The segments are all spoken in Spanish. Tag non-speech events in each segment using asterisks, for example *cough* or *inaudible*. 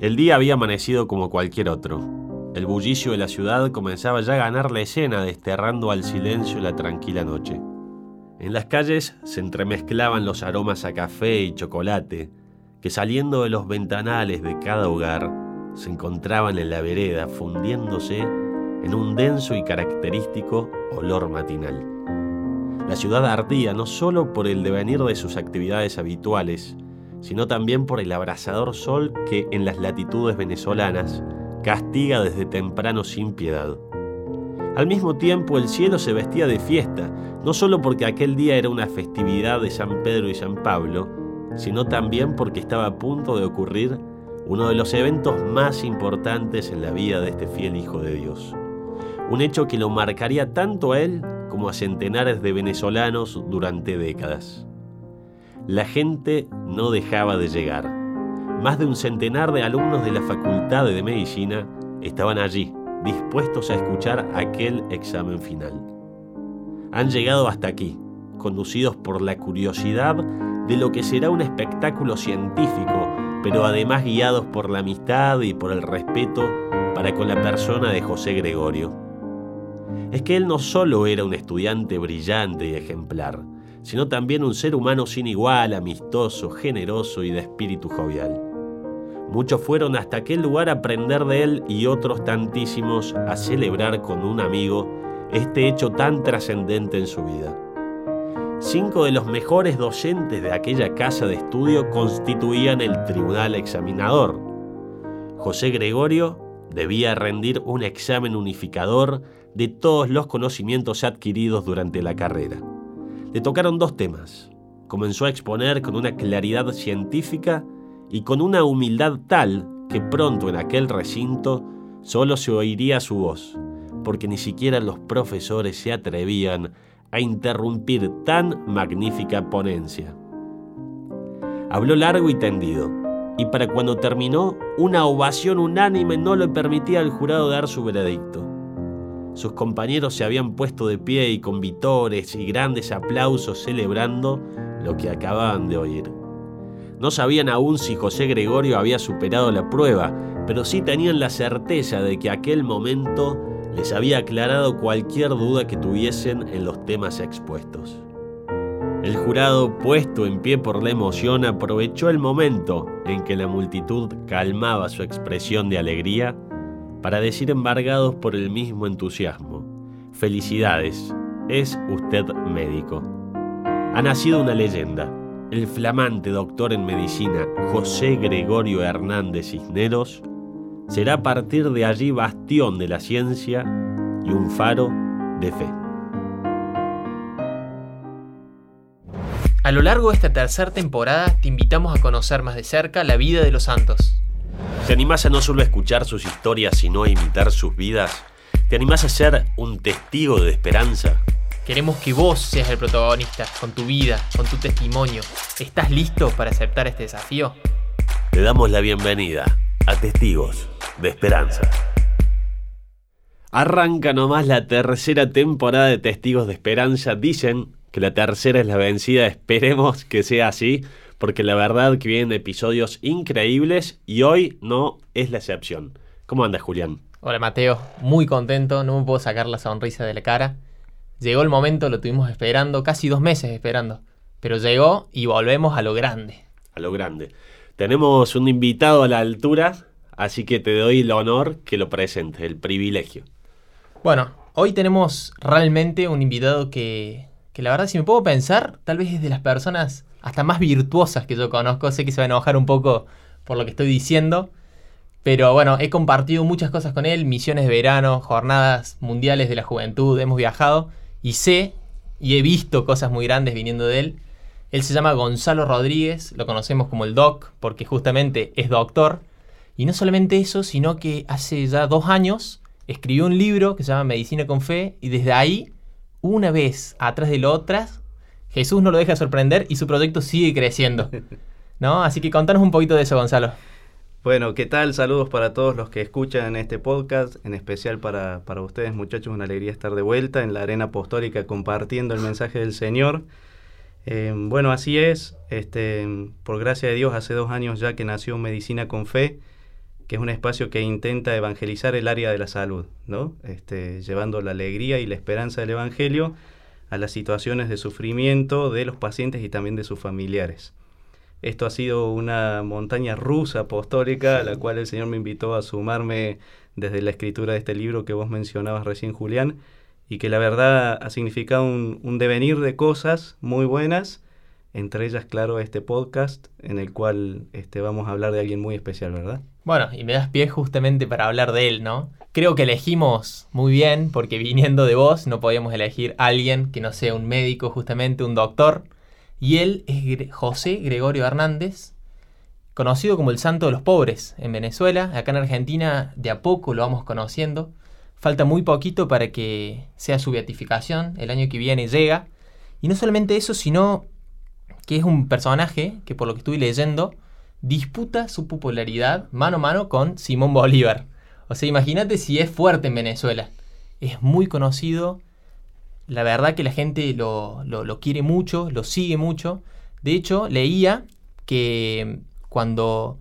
El día había amanecido como cualquier otro. El bullicio de la ciudad comenzaba ya a ganar la escena, desterrando al silencio la tranquila noche. En las calles se entremezclaban los aromas a café y chocolate, que saliendo de los ventanales de cada hogar se encontraban en la vereda fundiéndose en un denso y característico olor matinal. La ciudad ardía no solo por el devenir de sus actividades habituales, sino también por el abrasador sol que en las latitudes venezolanas castiga desde temprano sin piedad. Al mismo tiempo el cielo se vestía de fiesta, no solo porque aquel día era una festividad de San Pedro y San Pablo, sino también porque estaba a punto de ocurrir uno de los eventos más importantes en la vida de este fiel Hijo de Dios. Un hecho que lo marcaría tanto a él como a centenares de venezolanos durante décadas. La gente no dejaba de llegar. Más de un centenar de alumnos de la Facultad de Medicina estaban allí, dispuestos a escuchar aquel examen final. Han llegado hasta aquí, conducidos por la curiosidad de lo que será un espectáculo científico, pero además guiados por la amistad y por el respeto para con la persona de José Gregorio. Es que él no solo era un estudiante brillante y ejemplar, sino también un ser humano sin igual, amistoso, generoso y de espíritu jovial. Muchos fueron hasta aquel lugar a aprender de él y otros tantísimos a celebrar con un amigo este hecho tan trascendente en su vida. Cinco de los mejores docentes de aquella casa de estudio constituían el tribunal examinador. José Gregorio debía rendir un examen unificador de todos los conocimientos adquiridos durante la carrera. Le tocaron dos temas. Comenzó a exponer con una claridad científica y con una humildad tal que pronto en aquel recinto solo se oiría su voz, porque ni siquiera los profesores se atrevían a interrumpir tan magnífica ponencia. Habló largo y tendido, y para cuando terminó, una ovación unánime no le permitía al jurado dar su veredicto. Sus compañeros se habían puesto de pie y con vitores y grandes aplausos celebrando lo que acababan de oír. No sabían aún si José Gregorio había superado la prueba, pero sí tenían la certeza de que aquel momento les había aclarado cualquier duda que tuviesen en los temas expuestos. El jurado, puesto en pie por la emoción, aprovechó el momento en que la multitud calmaba su expresión de alegría para decir embargados por el mismo entusiasmo, felicidades, es usted médico. Ha nacido una leyenda. El flamante doctor en medicina José Gregorio Hernández Cisneros será a partir de allí bastión de la ciencia y un faro de fe. A lo largo de esta tercera temporada te invitamos a conocer más de cerca la vida de los santos. ¿Te animás a no solo escuchar sus historias, sino a imitar sus vidas? ¿Te animás a ser un testigo de esperanza? Queremos que vos seas el protagonista, con tu vida, con tu testimonio. ¿Estás listo para aceptar este desafío? Te damos la bienvenida a Testigos de Esperanza. Arranca nomás la tercera temporada de Testigos de Esperanza. Dicen que la tercera es la vencida. Esperemos que sea así porque la verdad que vienen episodios increíbles y hoy no es la excepción. ¿Cómo andas, Julián? Hola, Mateo. Muy contento, no me puedo sacar la sonrisa de la cara. Llegó el momento, lo tuvimos esperando, casi dos meses esperando, pero llegó y volvemos a lo grande. A lo grande. Tenemos un invitado a la altura, así que te doy el honor que lo presente, el privilegio. Bueno, hoy tenemos realmente un invitado que, que la verdad, si me puedo pensar, tal vez es de las personas hasta más virtuosas que yo conozco. Sé que se va a enojar un poco por lo que estoy diciendo. Pero bueno, he compartido muchas cosas con él, misiones de verano, jornadas mundiales de la juventud, hemos viajado y sé y he visto cosas muy grandes viniendo de él. Él se llama Gonzalo Rodríguez, lo conocemos como el Doc porque justamente es doctor. Y no solamente eso, sino que hace ya dos años escribió un libro que se llama Medicina con Fe y desde ahí, una vez atrás de la otra, Jesús no lo deja sorprender y su proyecto sigue creciendo. *laughs* ¿No? Así que contanos un poquito de eso, Gonzalo. Bueno, ¿qué tal? Saludos para todos los que escuchan este podcast, en especial para, para ustedes muchachos, una alegría estar de vuelta en la arena apostólica compartiendo el mensaje del Señor. Eh, bueno, así es, este, por gracia de Dios, hace dos años ya que nació Medicina con Fe, que es un espacio que intenta evangelizar el área de la salud, ¿no? Este, llevando la alegría y la esperanza del Evangelio a las situaciones de sufrimiento de los pacientes y también de sus familiares. Esto ha sido una montaña rusa apostólica a la cual el Señor me invitó a sumarme desde la escritura de este libro que vos mencionabas recién, Julián, y que la verdad ha significado un, devenir de cosas muy buenas, entre ellas, claro, este podcast en el cual este, vamos a hablar de alguien muy especial, ¿verdad? Bueno, y me das pie justamente para hablar de él, ¿no? Creo que elegimos muy bien, porque viniendo de vos no podíamos elegir a alguien que no sea un médico, justamente un doctor. Y él es José Gregorio Hernández, conocido como el santo de los pobres en Venezuela. Acá en Argentina de a poco lo vamos conociendo. Falta muy poquito para que sea su beatificación. El año que viene llega. Y no solamente eso, sino que es un personaje que por lo que estuve leyendo disputa su popularidad mano a mano con Simón Bolívar. O sea, imagínate si es fuerte en Venezuela. Es muy conocido. La verdad que la gente lo, lo quiere mucho, lo sigue mucho. De hecho, leía que cuando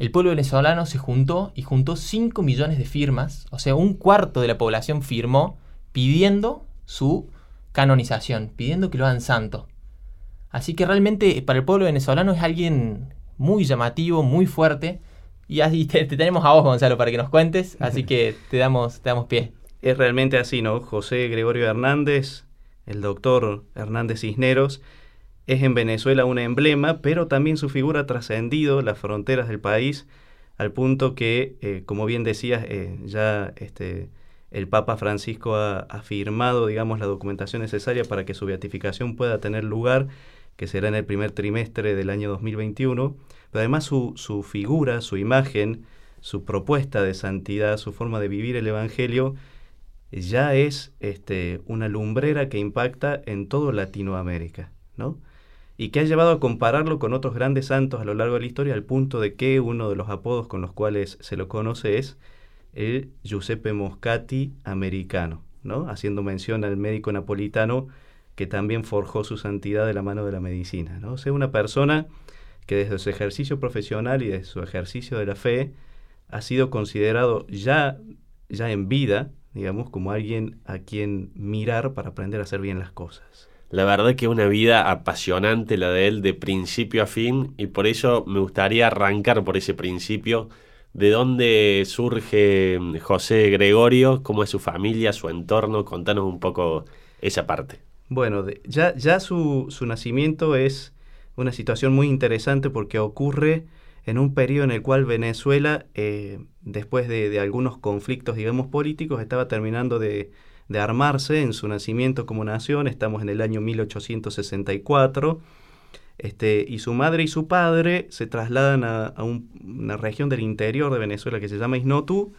el pueblo venezolano se juntó y juntó 5 millones de firmas, o sea, un cuarto de la población firmó pidiendo su canonización, pidiendo que lo hagan santo. Así que realmente para el pueblo venezolano es alguien muy llamativo, muy fuerte. Y así *laughs* te, tenemos a vos, Gonzalo, para que nos cuentes, así que *laughs* te damos, te damos pie. Es realmente así, ¿no? José Gregorio Hernández, el doctor Hernández Cisneros, es en Venezuela un emblema, pero también su figura ha trascendido las fronteras del país al punto que, eh, como bien decías, eh, ya este, el Papa Francisco ha, afirmado, digamos, la documentación necesaria para que su beatificación pueda tener lugar, que será en el primer trimestre del año 2021. Pero además su, su figura, su imagen, su propuesta de santidad, su forma de vivir el Evangelio, ya es este, una lumbrera que impacta en todo Latinoamérica, ¿no? y que ha llevado a compararlo con otros grandes santos a lo largo de la historia al punto de que uno de los apodos con los cuales se lo conoce es el Giuseppe Moscati americano, ¿no? haciendo mención al médico napolitano que también forjó su santidad de la mano de la medicina. ¿no? O sea, una persona que desde su ejercicio profesional y desde su ejercicio de la fe ha sido considerado ya, ya en vida, digamos, como alguien a quien mirar para aprender a hacer bien las cosas. La verdad que una vida apasionante la de él de principio a fin y por eso me gustaría arrancar por ese principio. ¿De dónde surge mm, José Gregorio? ¿Cómo es su familia, su entorno? Contanos un poco esa parte. Bueno, ya, ya su, su, nacimiento es una situación muy interesante porque ocurre en un periodo en el cual Venezuela, eh, después de, de algunos conflictos, digamos, políticos, estaba terminando de, de armarse en su nacimiento como nación, estamos en el año 1864, este, y su madre y su padre se trasladan a, una región del interior de Venezuela que se llama Isnotú,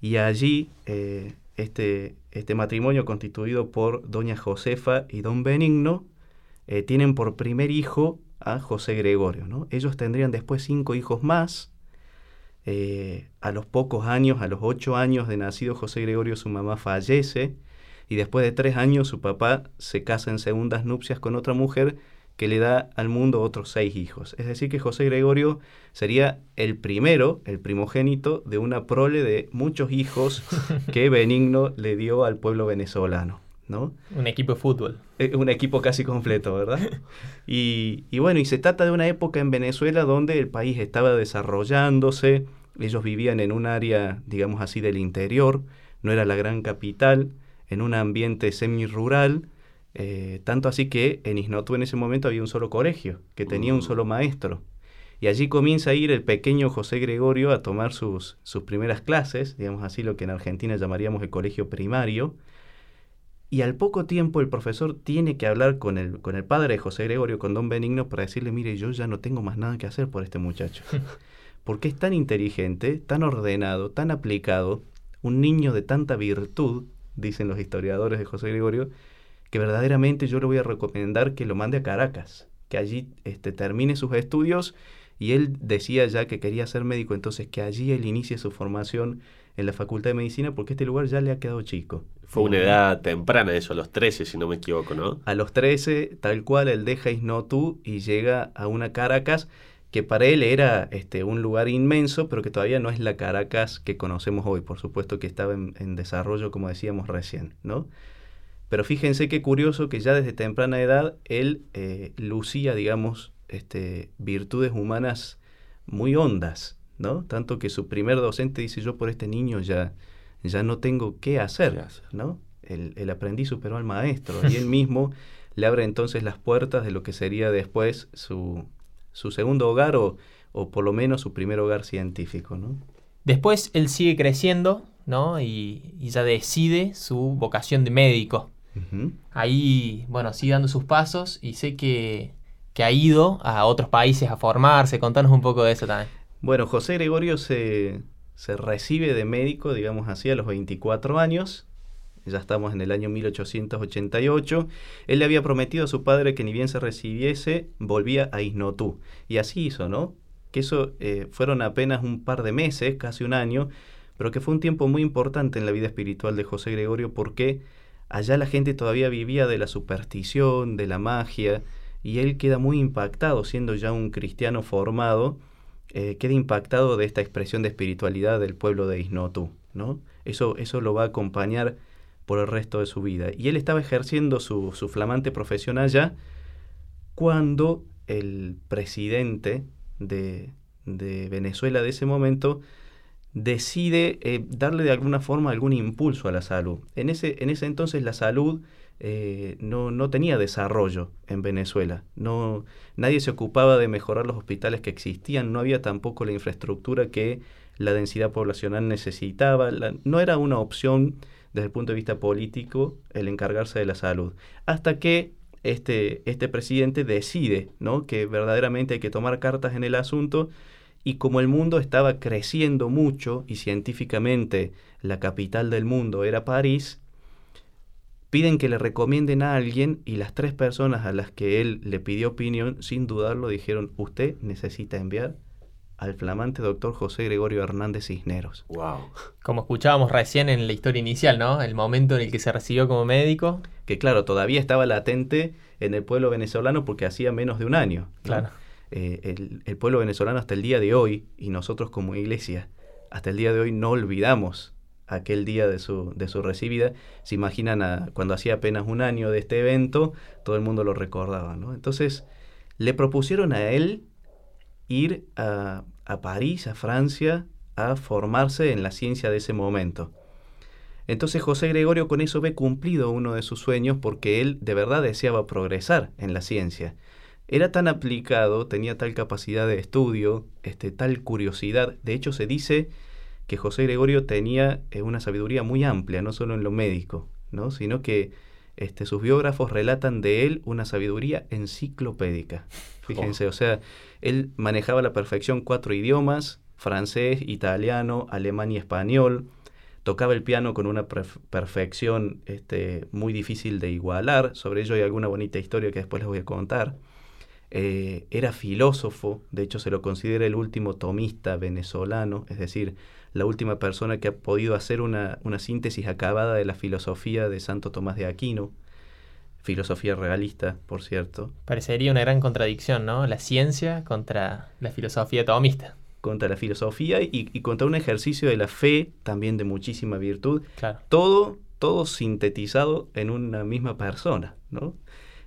y allí eh, este, este matrimonio constituido por doña Josefa y don Benigno eh, tienen por primer hijo a José Gregorio. ¿no? Ellos tendrían después cinco hijos más, eh, a los pocos años, a los ocho años de nacido José Gregorio, su mamá fallece y después de tres años su papá se casa en segundas nupcias con otra mujer que le da al mundo otros seis hijos. Es decir, que José Gregorio sería el primero, el primogénito de una prole de muchos hijos *laughs* que Benigno le dio al pueblo venezolano. ¿no? Un equipo de fútbol. Eh, un equipo casi completo, ¿verdad? *laughs* Y, y, bueno, y se trata de una época en Venezuela donde el país estaba desarrollándose, ellos vivían en un área, digamos así, del interior, no era la gran capital, en un ambiente semi-rural, eh, tanto así que en Isnotú en ese momento había un solo colegio, que tenía un mm. solo maestro. Y allí comienza a ir el pequeño José Gregorio a tomar sus, sus primeras clases, digamos así lo que en Argentina llamaríamos el colegio primario, y al poco tiempo el profesor tiene que hablar con el, con el padre de José Gregorio, con don Benigno, para decirle, mire, yo ya no tengo más nada que hacer por este muchacho. *laughs* Porque es tan inteligente, tan ordenado, tan aplicado, un niño de tanta virtud, dicen los historiadores de José Gregorio, que verdaderamente yo le voy a recomendar que lo mande a Caracas, que allí este, termine sus estudios y él decía ya que quería ser médico, entonces que allí él inicie su formación en la Facultad de Medicina porque este lugar ya le ha quedado chico. Fue una edad temprana eso, a los 13 si no me equivoco, ¿no? A los 13, tal cual, él deja Isnotú y llega a una Caracas que para él era este, un lugar inmenso, pero que todavía no es la Caracas que conocemos hoy. Por supuesto que estaba en, desarrollo, como decíamos recién, ¿no? Pero fíjense qué curioso que ya desde temprana edad él eh, lucía, digamos, este, virtudes humanas muy hondas, ¿no? Tanto que su primer docente dice, yo por este niño ya, ya no tengo qué hacer, ¿no? El, el aprendiz superó al maestro y él mismo *laughs* le abre entonces las puertas de lo que sería después su, su segundo hogar o, por lo menos su primer hogar científico. ¿no? Después él sigue creciendo ¿no? y, ya decide su vocación de médico. Ahí, bueno, sigue dando sus pasos y sé que, ha ido a otros países a formarse. Contanos un poco de eso también. Bueno, José Gregorio se, se recibe de médico, digamos así, a los 24 años ya estamos en el año 1888, él le había prometido a su padre que ni bien se recibiese, volvía a Isnotú. Y así hizo, ¿no? Que eso eh, fueron apenas un par de meses, casi un año, pero que fue un tiempo muy importante en la vida espiritual de José Gregorio porque allá la gente todavía vivía de la superstición, de la magia, y él queda muy impactado, siendo ya un cristiano formado, eh, queda impactado de esta expresión de espiritualidad del pueblo de Isnotú, ¿no? Eso, eso lo va a acompañar por el resto de su vida. Y él estaba ejerciendo su, flamante profesión allá cuando el presidente de, Venezuela de ese momento decide eh, darle de alguna forma algún impulso a la salud. En ese, en ese entonces la salud eh, no, no, tenía desarrollo en Venezuela. No, nadie se ocupaba de mejorar los hospitales que existían, no había tampoco la infraestructura que la densidad poblacional necesitaba, no era una opción desde el punto de vista político el encargarse de la salud. Hasta que este, este presidente decide ¿no? que verdaderamente hay que tomar cartas en el asunto y como el mundo estaba creciendo mucho y científicamente la capital del mundo era París, piden que le recomienden a alguien y las tres personas a las que él le pidió opinión, sin dudarlo, dijeron, usted necesita enviar al flamante doctor José Gregorio Hernández Cisneros. Wow. Como escuchábamos recién en la historia inicial, ¿no? El momento en el que se recibió como médico. Que claro, todavía estaba latente en el pueblo venezolano porque hacía menos de un año. Claro. Eh, el, pueblo venezolano hasta el día de hoy, y nosotros como iglesia, hasta el día de hoy no olvidamos aquel día de su, de su recibida. Se imaginan cuando hacía apenas un año de este evento, todo el mundo lo recordaba. Entonces, le propusieron a él ir a, París, a Francia, a formarse en la ciencia de ese momento. Entonces José Gregorio con eso ve cumplido uno de sus sueños porque él de verdad deseaba progresar en la ciencia. Era tan aplicado, tenía tal capacidad de estudio, este, tal curiosidad. De hecho se dice que José Gregorio tenía eh, una sabiduría muy amplia, no solo en lo médico, ¿no? sino que este, sus biógrafos relatan de él una sabiduría enciclopédica. *laughs* Fíjense, oh. o sea, él manejaba a la perfección cuatro idiomas, francés, italiano, alemán y español. Tocaba el piano con una perfección este, muy difícil de igualar. Sobre ello hay alguna bonita historia que después les voy a contar. Eh, era filósofo, de hecho se lo considera el último tomista venezolano, es decir, la última persona que ha podido hacer una, una síntesis acabada de la filosofía de Santo Tomás de Aquino filosofía realista, por cierto. Parecería una gran contradicción, ¿no? La ciencia contra la filosofía tomista. Contra la filosofía y, contra un ejercicio de la fe, también de muchísima virtud. Claro. Todo, todo sintetizado en una misma persona, ¿no?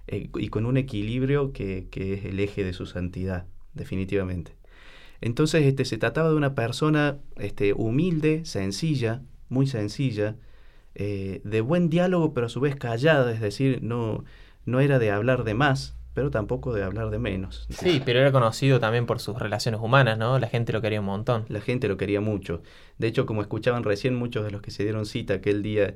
Eh, y con un equilibrio que, que, es el eje de su santidad, definitivamente. Entonces, este, se trataba de una persona este, humilde, sencilla, muy sencilla, eh, de buen diálogo, pero a su vez callada, es decir, no, no era de hablar de más, pero tampoco de hablar de menos. Sí, pero era conocido también por sus relaciones humanas, ¿no? La gente lo quería un montón. La gente lo quería mucho. De hecho, como escuchaban recién muchos de los que se dieron cita aquel día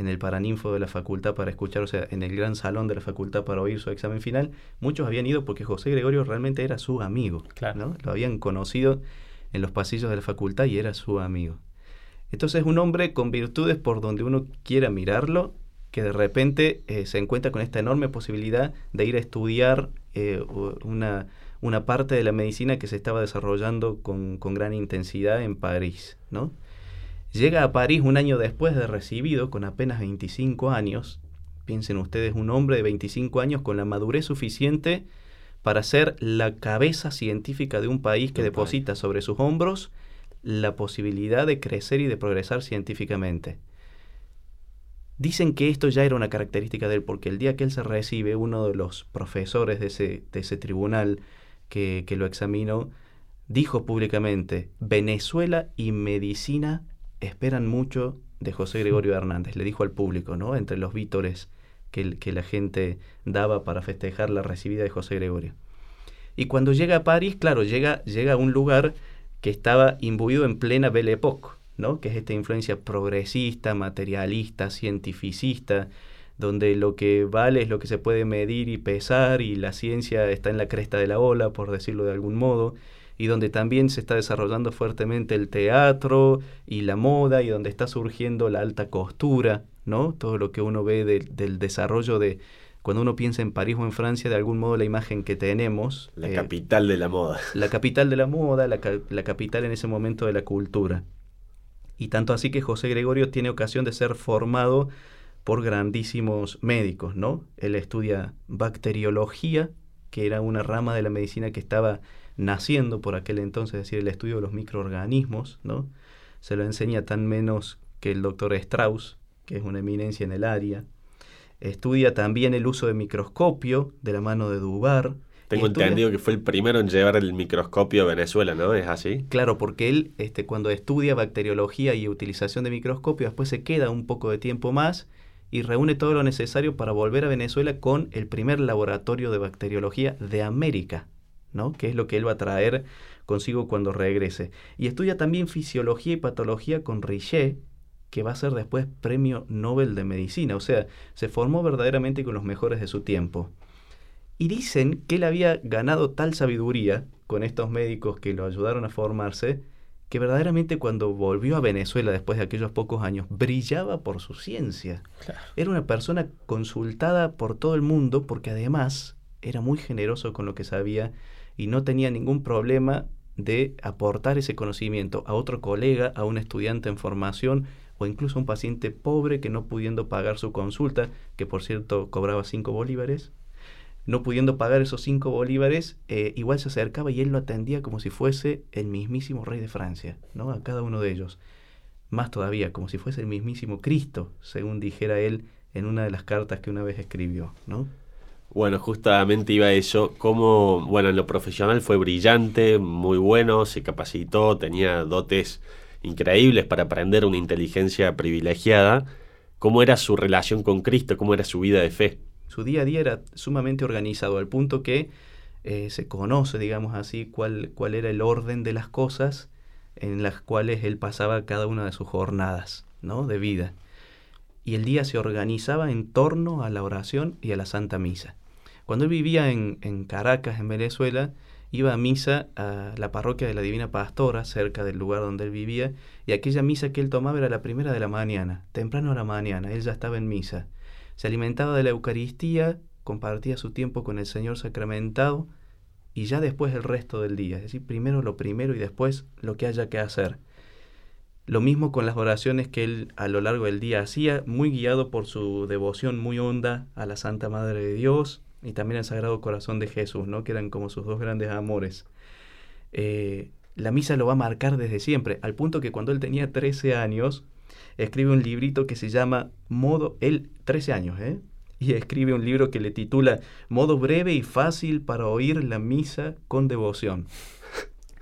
en el Paraninfo de la facultad para escuchar, o sea, en el gran salón de la facultad para oír su examen final, muchos habían ido porque José Gregorio realmente era su amigo, claro. ¿no? Lo habían conocido en los pasillos de la facultad y era su amigo. Entonces un hombre con virtudes por donde uno quiera mirarlo, que de repente eh, se encuentra con esta enorme posibilidad de ir a estudiar eh, una, una, parte de la medicina que se estaba desarrollando con, con, gran intensidad en París. ¿no? Llega a París un año después de recibido, con apenas 25 años. Piensen ustedes, un hombre de 25 años con la madurez suficiente para ser la cabeza científica de un país que deposita sobre sus hombros la posibilidad de crecer y de progresar científicamente. Dicen que esto ya era una característica de él, porque el día que él se recibe, uno de los profesores de ese, de ese tribunal que, que lo examinó, dijo públicamente, Venezuela y medicina esperan mucho de José Gregorio Hernández, le dijo al público, ¿no? Entre los vítores que, que la gente daba para festejar la recibida de José Gregorio. Y cuando llega a París, claro, llega, llega a un lugar que estaba imbuido en plena Belle Époque, ¿no? que es esta influencia progresista, materialista, cientificista, donde lo que vale es lo que se puede medir y pesar y la ciencia está en la cresta de la ola, por decirlo de algún modo, y donde también se está desarrollando fuertemente el teatro y la moda y donde está surgiendo la alta costura, ¿no? Todo lo que uno ve del desarrollo de, cuando uno piensa en París o en Francia, de algún modo la imagen que tenemos. La eh, capital de la moda. La capital de la moda, la, la, capital en ese momento de la cultura. Y tanto así que José Gregorio tiene ocasión de ser formado por grandísimos médicos, ¿no? Él estudia bacteriología, que era una rama de la medicina que estaba naciendo por aquel entonces, es decir, el estudio de los microorganismos, ¿no? Se lo enseña tan menos que el doctor Strauss, que es una eminencia en el área. Estudia también el uso de microscopio de la mano de Dubar. Tengo entendido que fue el primero en llevar el microscopio a Venezuela, ¿no? ¿Es así? Claro, porque él este, cuando estudia bacteriología y utilización de microscopio, después se queda un poco de tiempo más y reúne todo lo necesario para volver a Venezuela con el primer laboratorio de bacteriología de América, ¿no? Que es lo que él va a traer consigo cuando regrese. Y estudia también fisiología y patología con Richet, que va a ser después premio Nobel de Medicina. O sea, se formó verdaderamente con los mejores de su tiempo. Y dicen que él había ganado tal sabiduría con estos médicos que lo ayudaron a formarse, que verdaderamente cuando volvió a Venezuela después de aquellos pocos años, brillaba por su ciencia. Era una persona consultada por todo el mundo porque además era muy generoso con lo que sabía y no tenía ningún problema de aportar ese conocimiento a otro colega, a un estudiante en formación o incluso a un paciente pobre que no pudiendo pagar su consulta, que por cierto cobraba 5 bolívares, no pudiendo pagar esos 5 bolívares, eh, igual se acercaba y él lo atendía como si fuese el mismísimo rey de Francia, ¿no? A cada uno de ellos. Más todavía, como si fuese el mismísimo Cristo, según dijera él en una de las cartas que una vez escribió, ¿no? Bueno, justamente iba a eso, como, bueno, en lo profesional fue brillante, muy bueno, se capacitó, tenía dotes increíbles para aprender una inteligencia privilegiada. ¿Cómo era su relación con Cristo? ¿Cómo era su vida de fe? Su día a día era sumamente organizado, al punto que eh, se conoce, digamos así, cuál, cuál era el orden de las cosas en las cuales él pasaba cada una de sus jornadas ¿no? de vida. Y el día se organizaba en torno a la oración y a la Santa Misa. Cuando él vivía en, Caracas, en Venezuela, iba a misa a la parroquia de la Divina Pastora, cerca del lugar donde él vivía, y aquella misa que él tomaba era la primera de la mañana, temprano a la mañana, él ya estaba en misa. Se alimentaba de la Eucaristía, compartía su tiempo con el Señor sacramentado, y ya después el resto del día, es decir, primero lo primero y después lo que haya que hacer. Lo mismo con las oraciones que él a lo largo del día hacía, muy guiado por su devoción muy honda a la Santa Madre de Dios, y también el Sagrado Corazón de Jesús, ¿no? que eran como sus dos grandes amores. Eh, la misa lo va a marcar desde siempre, al punto que cuando él tenía 13 años, escribe un librito que se llama Modo, él 13 años, ¿eh? y escribe un libro que le titula Modo breve y fácil para oír la misa con devoción. *laughs*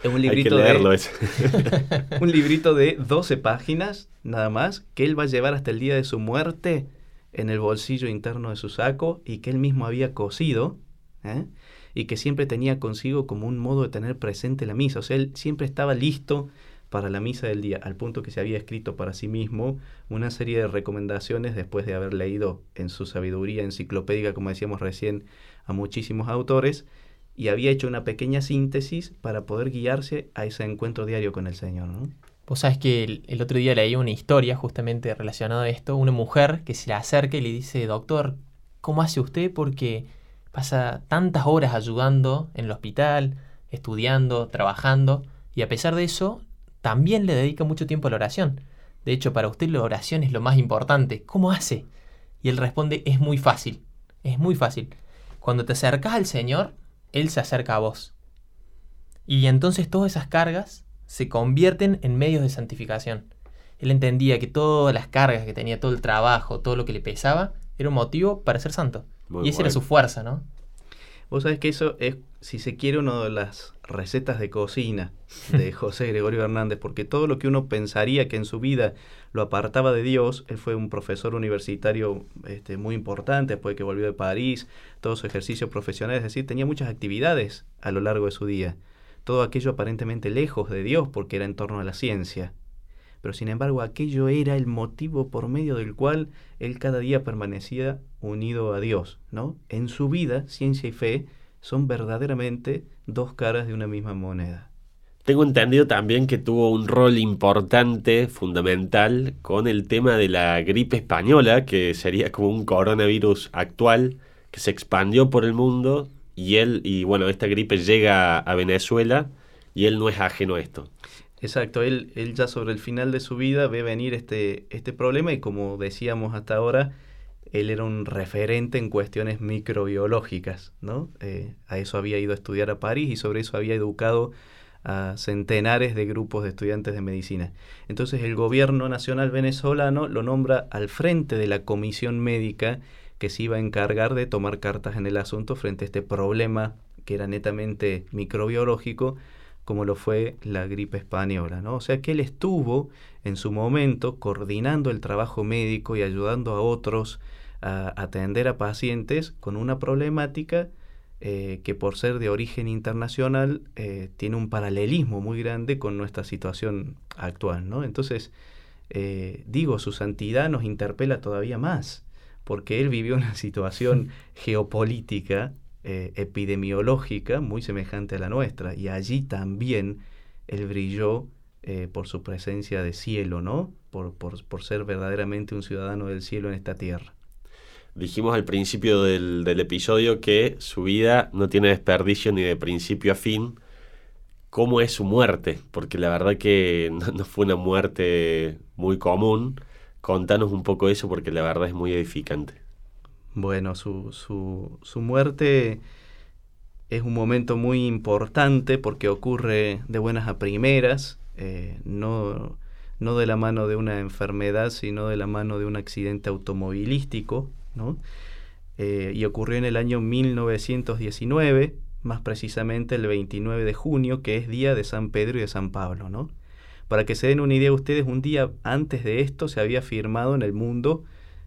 Es un librito Hay que leerlo de, *laughs* un librito de 12 páginas, nada más, que él va a llevar hasta el día de su muerte en el bolsillo interno de su saco y que él mismo había cosido ¿eh? y que siempre tenía consigo como un modo de tener presente la misa. O sea, él siempre estaba listo para la misa del día, al punto que se había escrito para sí mismo una serie de recomendaciones después de haber leído en su sabiduría enciclopédica, como decíamos recién, a muchísimos autores, y había hecho una pequeña síntesis para poder guiarse a ese encuentro diario con el Señor. ¿no? Vos sabés que el, otro día leí una historia justamente relacionada a esto, una mujer que se le acerca y le dice, doctor, ¿cómo hace usted? Porque pasa tantas horas ayudando en el hospital, estudiando, trabajando, y a pesar de eso, también le dedica mucho tiempo a la oración. De hecho, para usted la oración es lo más importante. ¿Cómo hace? Y él responde, es muy fácil, es muy fácil. Cuando te acercas al Señor, Él se acerca a vos. Y entonces todas esas cargas se convierten en medios de santificación. Él entendía que todas las cargas que tenía, todo el trabajo, todo lo que le pesaba, era un motivo para ser santo. y esa era su fuerza, ¿no? Vos sabés que eso es, si se quiere, una de las recetas de cocina de *laughs* José Gregorio Hernández, porque todo lo que uno pensaría que en su vida lo apartaba de Dios, él fue un profesor universitario este, muy importante, después que volvió de París, todo su ejercicio profesional, es decir, tenía muchas actividades a lo largo de su día, todo aquello aparentemente lejos de Dios, porque era en torno a la ciencia. Pero sin embargo, aquello era el motivo por medio del cual él cada día permanecía unido a Dios, ¿no? En su vida, ciencia y fe son verdaderamente dos caras de una misma moneda. Tengo entendido también que tuvo un rol importante, fundamental, con el tema de la gripe española, que sería como un coronavirus actual, que se expandió por el mundo y él, y bueno, esta gripe llega a Venezuela y él no es ajeno a esto. Exacto, él, él ya sobre el final de su vida ve venir este, este problema y como decíamos hasta ahora, él era un referente en cuestiones microbiológicas, ¿no? Eh, a eso había ido a estudiar a París y sobre eso había educado a centenares de grupos de estudiantes de medicina. Entonces el gobierno nacional venezolano lo nombra al frente de la comisión médica que se iba a encargar de tomar cartas en el asunto frente a este problema que era netamente microbiológico, como lo fue la gripe española, ¿no? O sea que él estuvo en su momento coordinando el trabajo médico y ayudando a otros a atender a pacientes con una problemática eh, que por ser de origen internacional eh, tiene un paralelismo muy grande con nuestra situación actual. ¿no? Entonces, eh, digo, su santidad nos interpela todavía más, porque él vivió una *laughs* situación geopolítica, epidemiológica, muy semejante a la nuestra, y allí también él brilló por su presencia de cielo, ¿no? por, por ser verdaderamente un ciudadano del cielo en esta tierra. Dijimos al principio del, episodio que su vida no tiene desperdicio ni de principio a fin. ¿Cómo es su muerte? Porque la verdad que *laughs* no, fue una muerte muy común. Contanos un poco eso porque la verdad es muy edificante. Bueno, su, su, muerte es un momento muy importante porque ocurre de buenas a primeras, eh, no, no de la mano de una enfermedad, sino de la mano de un accidente automovilístico. Eh, y ocurrió en el año 1919, más precisamente el 29 de junio, que es día de San Pedro y de San Pablo, ¿no? Para que se den una idea ustedes, un día antes de esto se había firmado en el mundo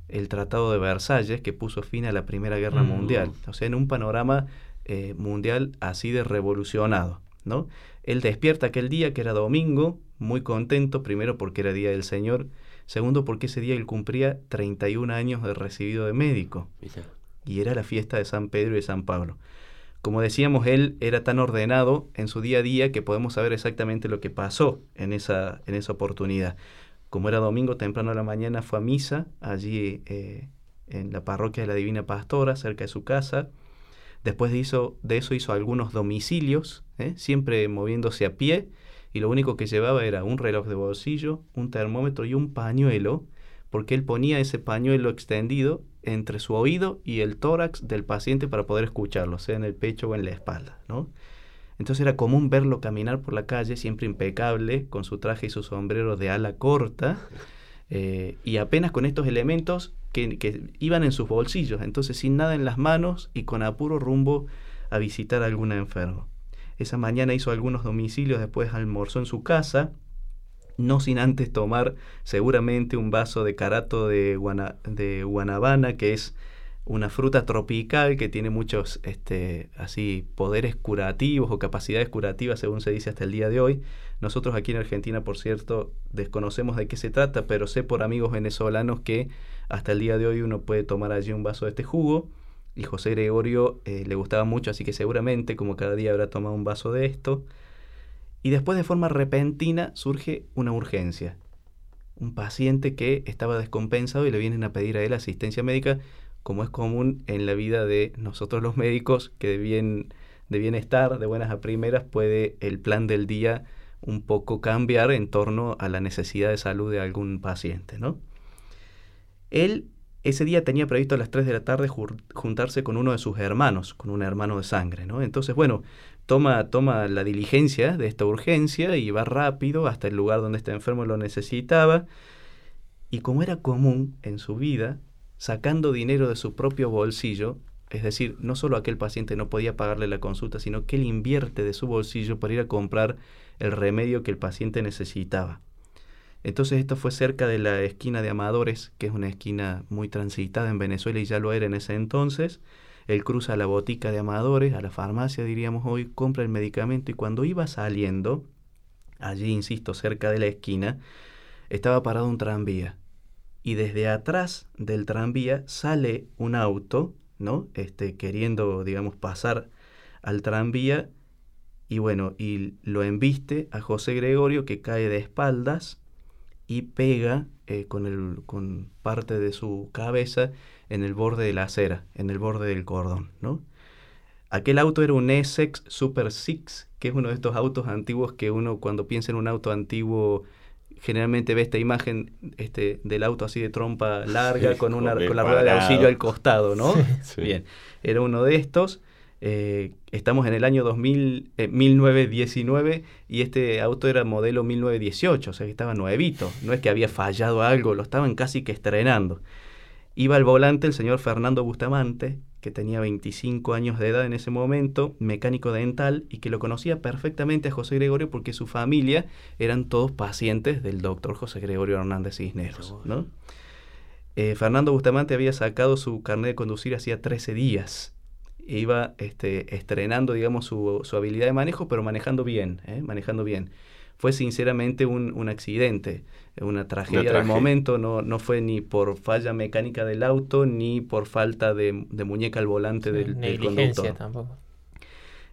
el Tratado de Versalles que puso fin a la Primera Guerra mm. Mundial. O sea, en un panorama eh, mundial así de revolucionado, ¿no? Él despierta aquel día, que era domingo, muy contento, primero porque era Día del Señor, Segundo, porque ese día él cumplía 31 años de recibido de médico. Y era la fiesta de San Pedro y de San Pablo. Como decíamos, él era tan ordenado en su día a día que podemos saber exactamente lo que pasó en esa, en esa oportunidad. Como era domingo temprano a la mañana, fue a misa allí eh, en la parroquia de la Divina Pastora, cerca de su casa. Después de, eso, hizo algunos domicilios, ¿eh? siempre moviéndose a pie y lo único que llevaba era un reloj de bolsillo, un termómetro y un pañuelo, porque él ponía ese pañuelo extendido entre su oído y el tórax del paciente para poder escucharlo, sea en el pecho o en la espalda, ¿no? Entonces era común verlo caminar por la calle, siempre impecable, con su traje y su sombrero de ala corta, *laughs* eh, y apenas con estos elementos que, que, iban en sus bolsillos, entonces sin nada en las manos y con apuro rumbo a visitar a algún enfermo. Esa mañana hizo algunos domicilios, después almorzó en su casa, no sin antes tomar seguramente un vaso de carato de, de guanabana, que es una fruta tropical que tiene muchos este, así poderes curativos o capacidades curativas según se dice hasta el día de hoy. Nosotros aquí en Argentina, por cierto, desconocemos de qué se trata, pero sé por amigos venezolanos que hasta el día de hoy uno puede tomar allí un vaso de este jugo y José Gregorio eh, le gustaba mucho, así que seguramente como cada día habrá tomado un vaso de esto. Y después de forma repentina surge una urgencia. Un paciente que estaba descompensado y le vienen a pedir a él asistencia médica, como es común en la vida de nosotros los médicos, que de, bien, de bienestar, de buenas a primeras, puede el plan del día un poco cambiar en torno a la necesidad de salud de algún paciente. ¿no? Él ese día tenía previsto a las 3 de la tarde juntarse con uno de sus hermanos, con un hermano de sangre, ¿no? Entonces, bueno, toma, toma la diligencia de esta urgencia y va rápido hasta el lugar donde este enfermo lo necesitaba. Y como era común en su vida, sacando dinero de su propio bolsillo, es decir, no solo aquel paciente no podía pagarle la consulta, sino que él invierte de su bolsillo para ir a comprar el remedio que el paciente necesitaba. Entonces esto fue cerca de la esquina de Amadores, que es una esquina muy transitada en Venezuela y ya lo era en ese entonces. Él cruza la botica de Amadores, a la farmacia diríamos hoy, compra el medicamento y cuando iba saliendo, allí insisto, cerca de la esquina, estaba parado un tranvía. Y desde atrás del tranvía sale un auto, ¿no? Este, queriendo, digamos, pasar al tranvía y bueno, y lo embiste a José Gregorio que cae de espaldas y pega eh, con, el, con parte de su cabeza en el borde de la acera, en el borde del cordón, ¿no? Aquel auto era un Essex Super Six, que es uno de estos autos antiguos que uno cuando piensa en un auto antiguo generalmente ve esta imagen este, del auto así de trompa larga con, una, con la rueda de auxilio al costado, ¿no? *laughs* *laughs* Bien, era uno de estos eh, estamos en el año 2000, 1919 eh, y este auto era modelo 1918, o sea que estaba nuevito. No es que había fallado algo, lo estaban casi que estrenando. Iba al volante el señor Fernando Bustamante, que tenía 25 años de edad en ese momento, mecánico dental, y que lo conocía perfectamente a José Gregorio porque su familia eran todos pacientes del doctor José Gregorio Hernández Cisneros. ¿no? Eh, Fernando Bustamante había sacado su carnet de conducir hacía 13 días iba este, estrenando, digamos, su, su, habilidad de manejo, pero manejando bien, ¿eh? manejando bien. Fue sinceramente un, un accidente, una tragedia del momento, no, no fue ni por falla mecánica del auto, ni por falta de, de muñeca al volante del, del conductor. tampoco.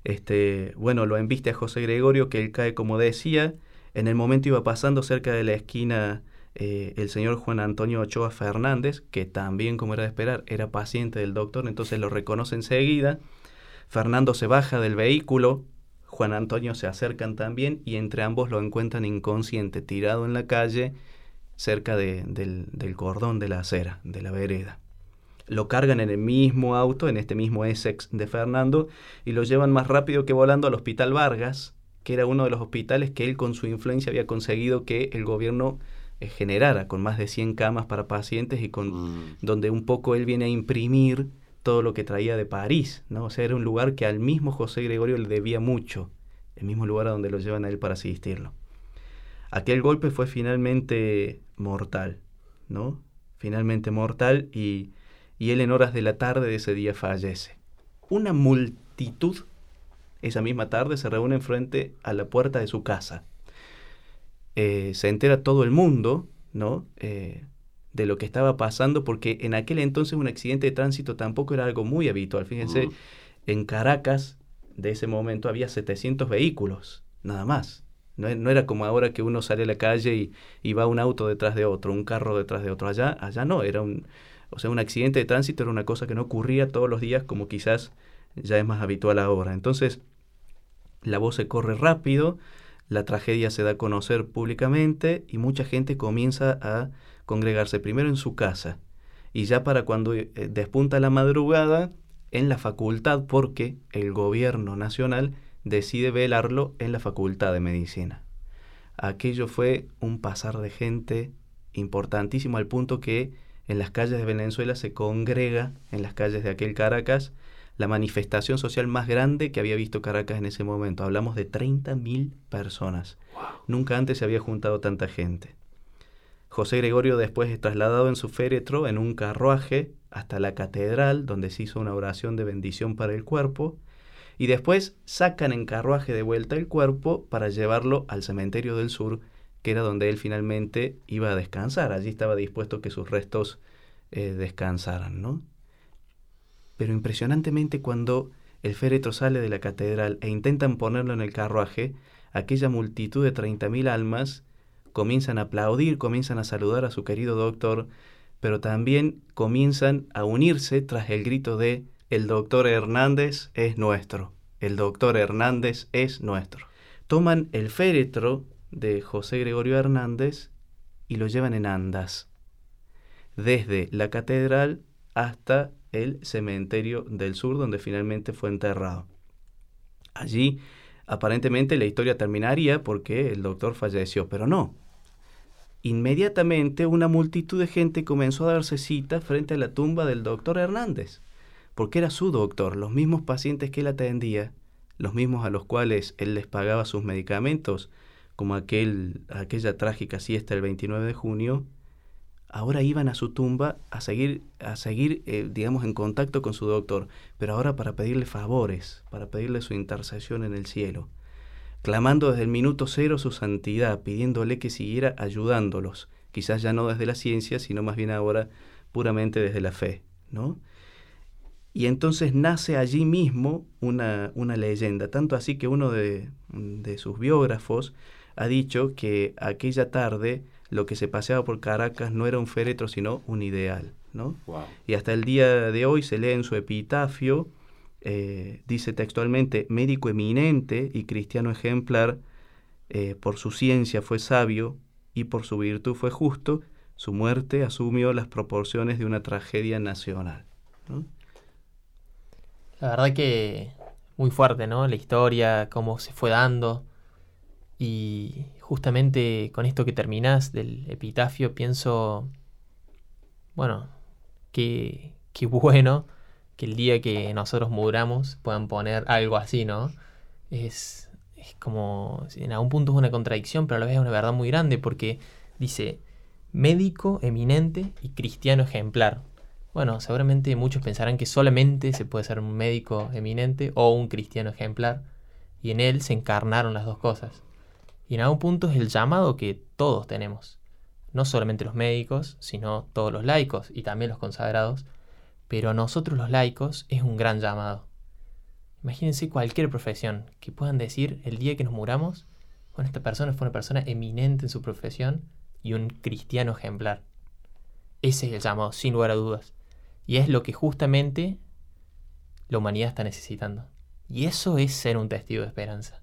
Este, bueno, lo enviste a José Gregorio, que él cae, como decía, en el momento iba pasando cerca de la esquina eh, el señor Juan Antonio Ochoa Fernández, que también, como era de esperar, era paciente del doctor, entonces lo reconoce enseguida. Fernando se baja del vehículo, Juan Antonio se acercan también y entre ambos lo encuentran inconsciente, tirado en la calle, cerca del, del cordón de la acera, de la vereda. Lo cargan en el mismo auto, en este mismo Essex de Fernando, y lo llevan más rápido que volando al Hospital Vargas, que era uno de los hospitales que él con su influencia había conseguido que el gobierno eh, generara, con más de 100 camas para pacientes y con mm. donde un poco él viene a imprimir todo lo que traía de París, ¿no? O sea, era un lugar que al mismo José Gregorio le debía mucho, el mismo lugar a donde lo llevan a él para asistirlo. Aquel golpe fue finalmente mortal, ¿no? Finalmente mortal y, y él en horas de la tarde de ese día fallece. Una multitud esa misma tarde se reúne frente a la puerta de su casa eh, se entera todo el mundo, ¿no? Eh, de lo que estaba pasando, porque en aquel entonces un accidente de tránsito tampoco era algo muy habitual. Fíjense, en Caracas de ese momento había 700 vehículos, nada más. No, era como ahora que uno sale a la calle y, va un auto detrás de otro, un carro detrás de otro. Allá, allá no, era un, o sea, un accidente de tránsito era una cosa que no ocurría todos los días como quizás ya es más habitual ahora. Entonces, la voz se corre rápido, la tragedia se da a conocer públicamente y mucha gente comienza a congregarse primero en su casa y ya para cuando eh, despunta la madrugada en la facultad porque el gobierno nacional decide velarlo en la facultad de medicina. Aquello fue un pasar de gente importantísimo al punto que en las calles de Venezuela se congrega, en las calles de aquel Caracas, la manifestación social más grande que había visto Caracas en ese momento. Hablamos de 30.000 personas. Nunca antes se había juntado tanta gente. José Gregorio después es trasladado en su féretro en un carruaje hasta la catedral donde se hizo una oración de bendición para el cuerpo y después sacan en carruaje de vuelta el cuerpo para llevarlo al cementerio del sur que era donde él finalmente iba a descansar. Allí estaba dispuesto que sus restos eh, descansaran, ¿no? pero impresionantemente cuando el féretro sale de la catedral e intentan ponerlo en el carruaje, aquella multitud de 30.000 almas comienzan a aplaudir, comienzan a saludar a su querido doctor, pero también comienzan a unirse tras el grito de el doctor Hernández es nuestro, el doctor Hernández es nuestro. Toman el féretro de José Gregorio Hernández y lo llevan en andas desde la catedral hasta el cementerio del sur, donde finalmente fue enterrado. Allí, aparentemente, la historia terminaría porque el doctor falleció, pero no. Inmediatamente una multitud de gente comenzó a darse cita frente a la tumba del doctor Hernández, porque era su doctor, los mismos pacientes que él atendía, los mismos a los cuales él les pagaba sus medicamentos, como aquel, aquella trágica siesta el 29 de junio, ahora iban a su tumba a seguir, a seguir eh, digamos, en contacto con su doctor, pero ahora para pedirle favores, para pedirle su intercesión en el cielo, clamando desde el minuto cero su santidad, pidiéndole que siguiera ayudándolos, quizás ya no desde la ciencia, sino más bien ahora puramente desde la fe, ¿no? Y entonces nace allí mismo una, una leyenda, tanto así que uno de, de sus biógrafos ha dicho que aquella tarde lo que se paseaba por Caracas no era un féretro, sino un ideal. ¿no? Y hasta el día de hoy se lee en su epitafio, eh, dice textualmente, médico eminente y cristiano ejemplar, eh, por su ciencia fue sabio y por su virtud fue justo, su muerte asumió las proporciones de una tragedia nacional. La verdad que muy fuerte, ¿no? La historia, cómo se fue dando. Y justamente con esto que terminás del epitafio, pienso, bueno, qué, qué *laughs* bueno que el día que nosotros muramos puedan poner algo así, ¿no? Es, es como, en algún punto es una contradicción, pero a la vez es una verdad muy grande porque dice, médico eminente y cristiano ejemplar. Bueno, seguramente muchos pensarán que solamente se puede ser un médico eminente o un cristiano ejemplar, y en él se encarnaron las dos cosas. Y en algún punto es el llamado que todos tenemos. No solamente los médicos, sino todos los laicos y también los consagrados. Pero a nosotros los laicos es un gran llamado. Imagínense cualquier profesión que puedan decir el día que nos muramos, bueno, esta persona fue una persona eminente en su profesión y un cristiano ejemplar. Ese es el llamado, sin lugar a dudas. Y es lo que justamente la humanidad está necesitando. Y eso es ser un testigo de esperanza.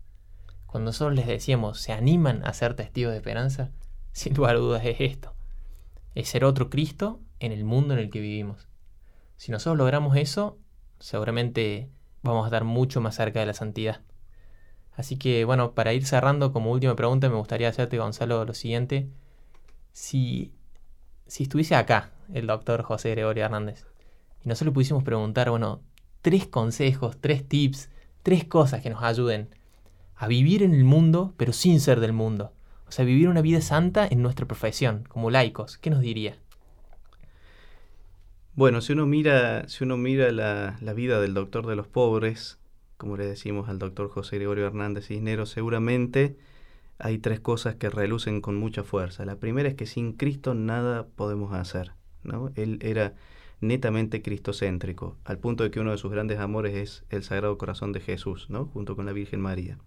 Cuando nosotros les decíamos, se animan a ser testigos de esperanza, sin lugar a dudas es esto. Es ser otro Cristo en el mundo en el que vivimos. Si nosotros logramos eso, seguramente vamos a estar mucho más cerca de la santidad. Así que bueno, para ir cerrando como última pregunta, me gustaría hacerte, Gonzalo, lo siguiente. Si, si estuviese acá el doctor José Gregorio Hernández y nosotros le pudiésemos preguntar, bueno, tres consejos, tres tips, tres cosas que nos ayuden a vivir en el mundo, pero sin ser del mundo. O sea, vivir una vida santa en nuestra profesión, como laicos. ¿Qué nos diría? Bueno, si uno mira, si uno mira la, la vida del doctor de los pobres, como le decimos al doctor José Gregorio Hernández Cisneros, seguramente hay tres cosas que relucen con mucha fuerza. La primera es que sin Cristo nada podemos hacer. ¿no? Él era netamente cristocéntrico, al punto de que uno de sus grandes amores es el Sagrado Corazón de Jesús, ¿no? junto con la Virgen María.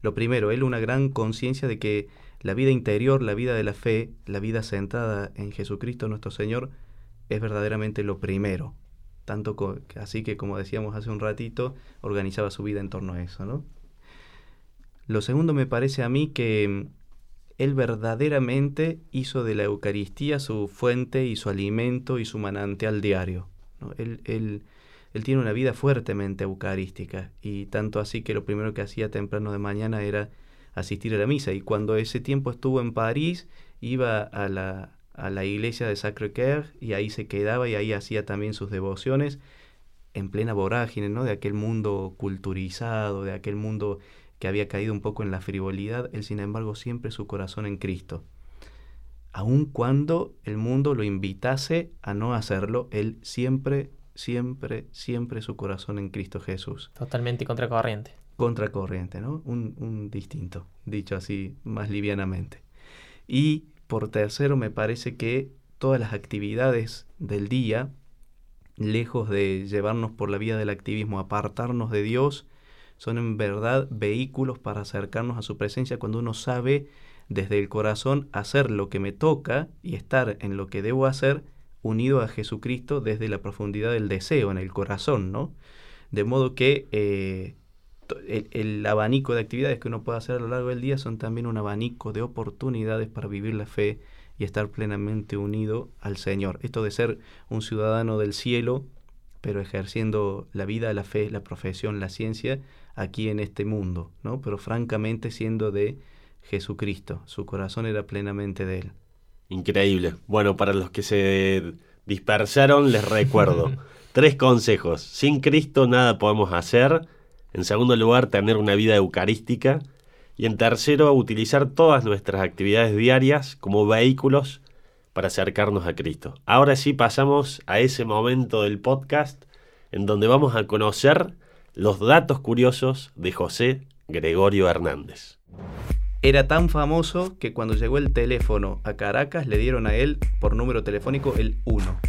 Lo primero, él una gran conciencia de que la vida interior, la vida de la fe, la vida centrada en Jesucristo nuestro Señor, es verdaderamente lo primero. Tanto así que, como decíamos hace un ratito, organizaba su vida en torno a eso. ¿no? Lo segundo me parece a mí que mm, él verdaderamente hizo de la Eucaristía su fuente y su alimento y su manantial diario. ¿no? Él, él él tiene una vida fuertemente eucarística y tanto así que lo primero que hacía temprano de mañana era asistir a la misa y cuando ese tiempo estuvo en París iba a la, a la iglesia de Sacré-Cœur y ahí se quedaba y ahí hacía también sus devociones en plena vorágine, ¿no? De aquel mundo culturizado, de aquel mundo que había caído un poco en la frivolidad, él sin embargo siempre su corazón en Cristo. Aun cuando el mundo lo invitase a no hacerlo, él siempre siempre, siempre su corazón en Cristo Jesús. Totalmente contracorriente. Contracorriente, ¿no? Un, un distinto, dicho así más livianamente. Y por tercero, me parece que todas las actividades del día, lejos de llevarnos por la vía del activismo, apartarnos de Dios, son en verdad vehículos para acercarnos a su presencia cuando uno sabe desde el corazón hacer lo que me toca y estar en lo que debo hacer unido a Jesucristo desde la profundidad del deseo en el corazón, ¿no? De modo que eh, el, abanico de actividades que uno puede hacer a lo largo del día son también un abanico de oportunidades para vivir la fe y estar plenamente unido al Señor. Esto de ser un ciudadano del cielo, pero ejerciendo la vida, la fe, la profesión, la ciencia aquí en este mundo, ¿no? Pero francamente siendo de Jesucristo, su corazón era plenamente de él. Increíble. Bueno, para los que se dispersaron, les recuerdo *laughs* tres consejos. Sin Cristo nada podemos hacer. En segundo lugar, tener una vida eucarística. Y en tercero, utilizar todas nuestras actividades diarias como vehículos para acercarnos a Cristo. Ahora sí pasamos a ese momento del podcast en donde vamos a conocer los datos curiosos de José Gregorio Hernández. Era tan famoso que cuando llegó el teléfono a Caracas le dieron a él por número telefónico el 1.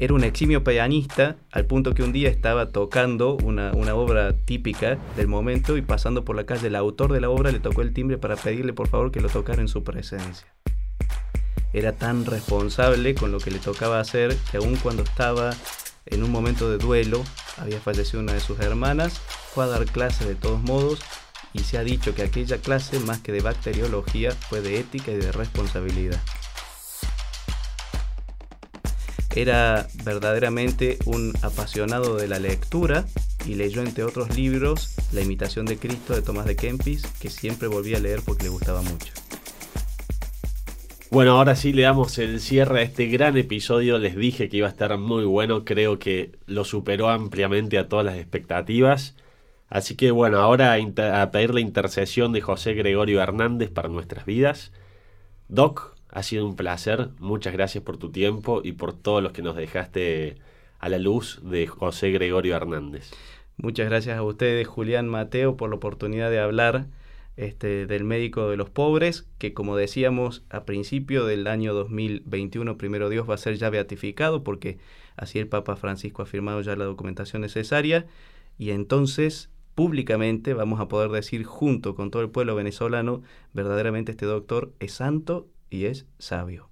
Era un eximio pianista al punto que un día estaba tocando una, una, obra típica del momento y pasando por la calle el autor de la obra le tocó el timbre para pedirle por favor que lo tocara en su presencia. Era tan responsable con lo que le tocaba hacer que aun cuando estaba en un momento de duelo, había fallecido una de sus hermanas, fue a dar clase de todos modos y se ha dicho que aquella clase, más que de bacteriología, fue de ética y de responsabilidad. Era verdaderamente un apasionado de la lectura y leyó entre otros libros La imitación de Cristo de Tomás de Kempis, que siempre volvía a leer porque le gustaba mucho. Bueno, ahora sí le damos el cierre a este gran episodio. Les dije que iba a estar muy bueno, creo que lo superó ampliamente a todas las expectativas. Así que bueno, ahora a, pedir la intercesión de José Gregorio Hernández para nuestras vidas. Doc, ha sido un placer. Muchas gracias por tu tiempo y por todos los que nos dejaste a la luz de José Gregorio Hernández. Muchas gracias a ustedes, Julián Mateo, por la oportunidad de hablar este, del médico de los pobres, que como decíamos a principio del año 2021, primero Dios va a ser ya beatificado, porque así el Papa Francisco ha firmado ya la documentación necesaria, y entonces públicamente vamos a poder decir junto con todo el pueblo venezolano, verdaderamente este doctor es santo y es sabio.